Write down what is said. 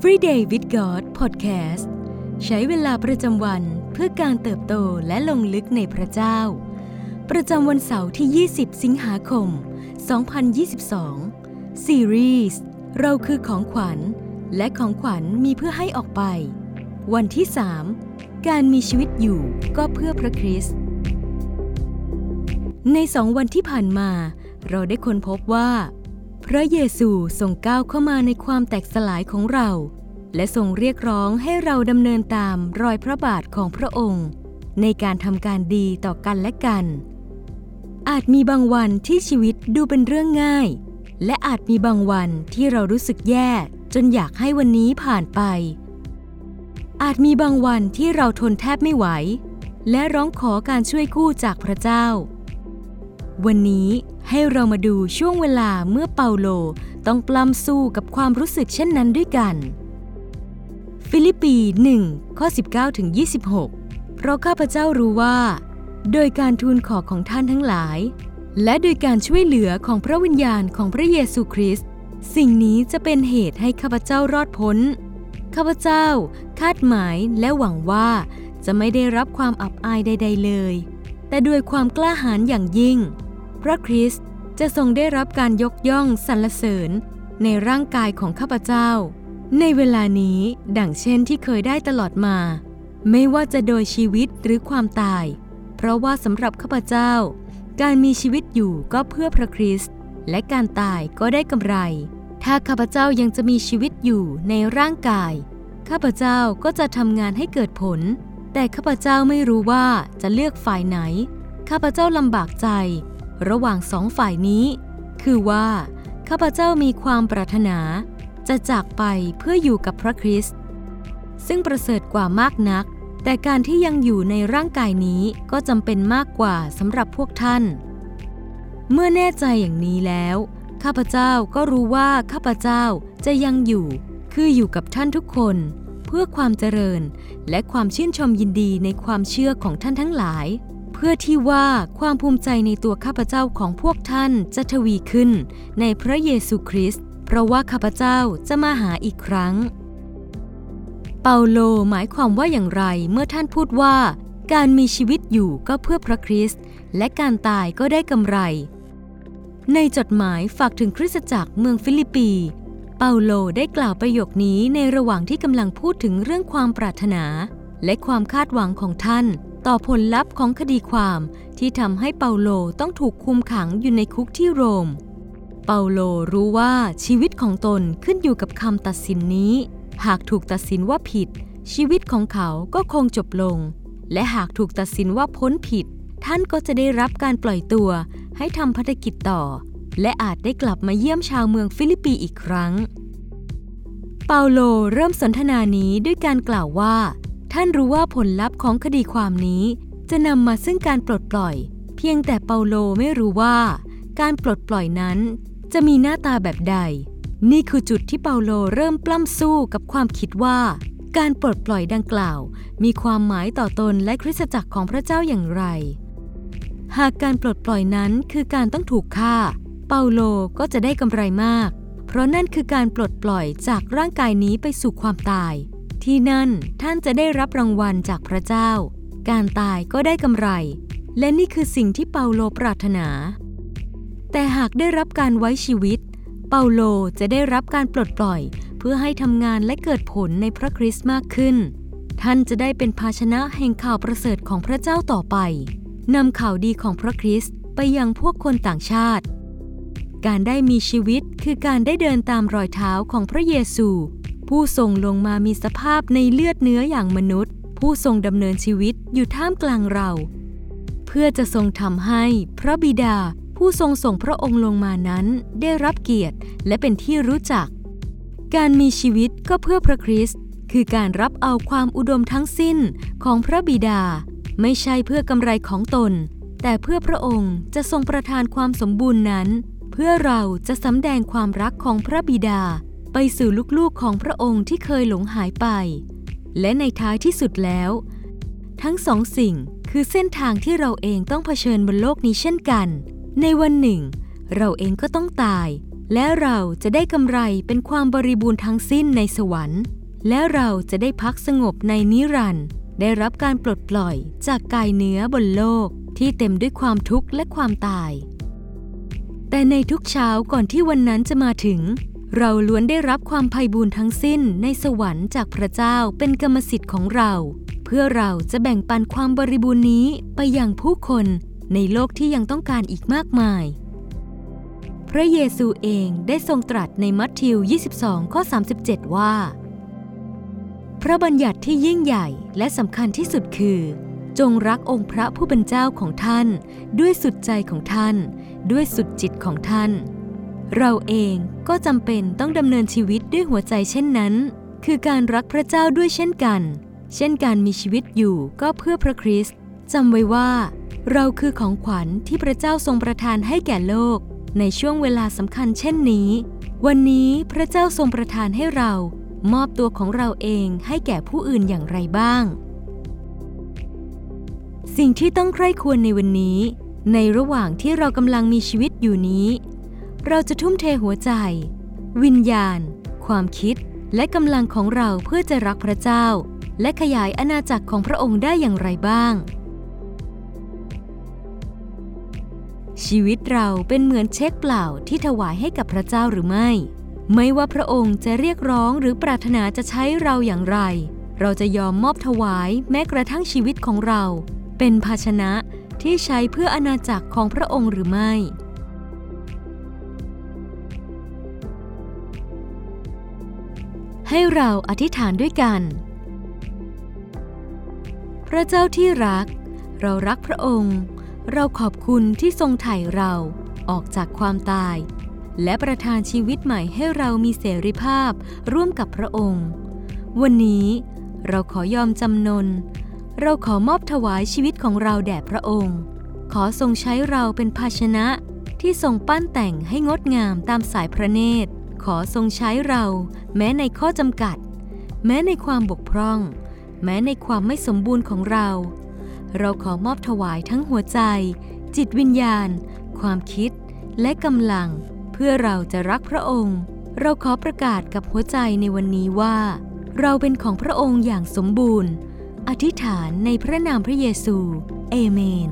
Everyday with God Podcast ใช้เวลาประจำวันเพื่อการเติบโตและลงลึกในพระเจ้า ประจำวันเสาร์ที่ 20 สิงหาคม 2022 ซีรีส์เราคือของขวัญ และของขวัญมีเพื่อให้ออกไป วันที่ 3 การมีชีวิตอยู่ก็เพื่อพระคริสต์ในสองวันที่ผ่านมา เราได้ค้นพบว่า พระเยซูทรงก้าวเข้ามาในความแตกสลายของเรา และทรงเรียกร้องให้เราดำเนินตามรอยพระบาทของพระองค์ ในการทำการดีต่อกันและกัน อาจมีบางวันที่ชีวิตดูเป็นเรื่องง่าย และอาจมีบางวันที่เรารู้สึกแย่จนอยากให้วันนี้ผ่านไป อาจมีบางวันที่เราทนแทบไม่ไหว และร้องขอการช่วยกู้จากพระเจ้า วันนี้ให้เรามาดูช่วงเวลาเมื่อเปาโลต้องปล้ำสู้กับความรู้สึกเช่นนั้นด้วยกัน ฟิลิปปี1ข้อ 19ถึง26 เพราะข้าพเจ้ารู้ว่า โดยการทูลขอของท่านทั้งหลาย และโดยการช่วยเหลือของพระวิญญาณของพระเยซูคริสต์สิ่งนี้จะเป็นเหตุให้ข้าพเจ้ารอดพ้น ข้าพเจ้าคาดหมายและหวังว่าจะไม่ได้รับความอับอายใด ๆ เลย แต่ด้วยความกล้าหาญอย่างยิ่ง พระคริสต์จะทรงได้รับการยกย่องสรรเสริญในร่างกายของข้าพเจ้า ในเวลานี้ดังเช่นที่เคยได้ตลอดมา ไม่ว่าจะโดยชีวิตหรือความตาย เพราะว่าสำหรับข้าพเจ้า การมีชีวิตอยู่ก็เพื่อพระคริสต์และการตายก็ได้กำไร ถ้าข้าพเจ้ายังจะมีชีวิตอยู่ในร่างกาย ข้าพเจ้าก็จะทำงานให้เกิดผล แต่ข้าพเจ้าไม่รู้ว่าจะเลือกฝ่ายไหน ข้าพเจ้าลำบากใจ ระหว่างสองฝ่ายนี้ คือว่า ข้าพเจ้ามีความปรารถนา จะจากไปเพื่ออยู่กับพระคริสต์ซึ่งประเสริฐกว่ามากนัก แต่การที่ยังอยู่ในร่างกายนี้ก็จำเป็นมากกว่าสำหรับพวกท่าน เมื่อแน่ใจอย่างนี้แล้ว ข้าพเจ้าก็รู้ว่าข้าพเจ้าจะยังอยู่ คืออยู่กับท่านทุกคน เพื่อความเจริญและความชื่นชมยินดีในความเชื่อของท่านทั้งหลาย พื่อที่ว่าความภูมิใจในตัวข้าพเจ้าของพวกท่านจะทวีขึ้น ในพระเยซูคริสต์เพราะว่าข้าพเจ้าจะมาหาอีกครั้ง เปาโลหมายความว่าอย่างไรเมื่อท่านพูดว่า การมีชีวิตอยู่ก็เพื่อพระคริสต์และการตายก็ได้กำไร ในจดหมายฝากถึงคริสตจักรเมืองฟิลิปปี เปาโลได้กล่าวประโยคนี้ในระหว่างที่กำลังพูดถึงเรื่องความปรารถนา และความคาดหวังของท่าน ต่อผลลัพธ์ของคดีความที่ทำให้เปาโลต้องถูกคุมขังอยู่ในคุกที่โรม เปาโลรู้ว่าชีวิตของตนขึ้นอยู่กับคำตัดสินนี้ หากถูกตัดสินว่าผิด ชีวิตของเขาก็คงจบลง และหากถูกตัดสินว่าพ้นผิด ท่านก็จะได้รับการปล่อยตัว ให้ทำภารกิจต่อ และอาจได้กลับมาเยี่ยมชาวเมืองฟิลิปปีอีกครั้ง เปาโลเริ่มสนทนานี้ด้วยการกล่าวว่า ท่านรู้ว่าผลลัพธ์ของคดีความนี้ จะนำมาซึ่งการปลดปล่อย เพียงแต่เปาโลไม่รู้ว่า การปลดปล่อยนั้น จะมีหน้าตาแบบใด นี่คือจุดที่เปาโลเริ่มปล้ำสู้กับความคิดว่า การปลดปล่อยดังกล่าว มีความหมายต่อตนและคริสตจักรของพระเจ้าอย่างไร หากการปลดปล่อยนั้นคือการต้องถูกฆ่า เปาโลก็จะได้กำไรมาก เพราะนั่นคือการปลดปล่อยจากร่างกายนี้ไปสู่ความตาย ที่นั่นท่านจะได้รับรางวัลจากพระเจ้า การตายก็ได้กำไร และนี่คือสิ่งที่เปาโลปรารถนา แต่หากได้รับการไว้ชีวิต เปาโลจะได้รับการปลดปล่อย เพื่อให้ทำงานและเกิดผลในพระคริสต์มากขึ้น ท่านจะได้เป็นภาชนะแห่งข่าวประเสริฐของพระเจ้าต่อไปนำข่าวดีของพระคริสต์ไปยังพวกคนต่างชาติ การได้มีชีวิตคือการได้เดินตามรอยเท้าของพระเยซู ผู้ทรงลงมามีสภาพในเลือดเนื้ออย่างมนุษย์ ผู้ทรงดำเนินชีวิตอยู่ท่ามกลางเรา เพื่อจะทรงทำให้พระบิดาผู้ทรงส่งพระองค์ลงมานั้นได้รับเกียรติและเป็นที่รู้จัก การมีชีวิตก็เพื่อพระคริสต์คือการรับเอาความอุดมทั้งสิ้นของพระบิดา ไม่ใช่เพื่อกำไรของตน แต่เพื่อพระองค์จะทรงประทานความสมบูรณ์นั้น เพื่อเราจะสำแดงความรักของพระบิดา ไปสู่ลูกๆของพระองค์ที่เคยหลงหายไป และในท้ายที่สุดแล้ว ทั้งสองสิ่งคือเส้นทางที่เราเองต้องเผชิญบนโลกนี้เช่นกัน ในวันหนึ่ง เราเองก็ต้องตาย และเราจะได้กำไรเป็นความบริบูรณ์ทั้งสิ้นในสวรรค์ และเราจะได้พักสงบในนิรันดร์ได้รับการปลดปล่อยจากกายเนื้อบนโลกที่เต็มด้วยความทุกข์และความตาย แต่ในทุกเช้าก่อนที่วันนั้นจะมาถึง เราล้วนได้รับความภัยบูรณ์ทั้งสิ้นในสวรรค์จากพระเจ้าเป็นกรรมสิทธิ์ของเรา เพื่อเราจะแบ่งปันความบริบูรณ์นี้ไปยังผู้คนในโลกที่ยังต้องการอีกมากมาย พระเยซูเองได้ทรงตรัสในมัทธิว 22 ข้อ 37 ว่า พระบัญญัติที่ยิ่งใหญ่และสำคัญที่สุดคือ จงรักองค์พระผู้เป็นเจ้าของท่าน ด้วยสุดใจของท่าน ด้วยสุดจิตของท่าน เราเองก็จำเป็นต้องดำเนินชีวิตด้วยหัวใจเช่นนั้น คือการรักพระเจ้าด้วยเช่นกัน เช่นการมีชีวิตอยู่ก็เพื่อพระคริสต์จำไว้ว่า เราคือของขวัญที่พระเจ้าทรงประทานให้แก่โลก ในช่วงเวลาสำคัญเช่นนี้ วันนี้พระเจ้าทรงประทานให้เรา มอบตัวของเราเองให้แก่ผู้อื่นอย่างไรบ้าง สิ่งที่ต้องใคร่ควรในวันนี้ ในระหว่างที่เรากำลังมีชีวิตอยู่นี้ เราจะทุ่มเทหัวใจ วิญญาณ ความคิดและกำลังของเราเพื่อจะรักพระเจ้า และขยายอาณาจักรของพระองค์ได้อย่างไรบ้าง ชีวิตเราเป็นเหมือนเช็คเปล่าที่ถวายให้กับพระเจ้าหรือไม่ ไม่ว่าพระองค์จะเรียกร้องหรือปรารถนาจะใช้เราอย่างไร เราจะยอมมอบถวายแม้กระทั่งชีวิตของเรา เป็นภาชนะที่ใช้เพื่ออาณาจักรของพระองค์หรือไม่ ให้เราอธิษฐานด้วยกัน พระเจ้าที่รัก เรารักพระองค์ เราขอบคุณที่ทรงไถ่เราออกจากความตาย และประทานชีวิตใหม่ให้เรามีเสรีภาพร่วมกับพระองค์ วันนี้เราขอยอมจำนน เราขอมอบถวายชีวิตของเราแด่พระองค์ ขอทรงใช้เราเป็นภาชนะที่ทรงปั้นแต่งให้งดงามตามสายพระเนตร อทรงใช้เรา แม้ในข้อจำกัด แม้ในความบกพร่อง แม้ในความไม่สมบูรณ์ของเรา เราขอมอบถวายทั้งหัวใจ จิตวิญญาณ ความคิด และกำลัง เพื่อเราจะรักพระองค์ เราขอประกาศกับหัวใจในวันนี้ว่า เราเป็นของพระองค์อย่างสมบูรณ์ อธิษฐานในพระนามพระเยซู เอเมน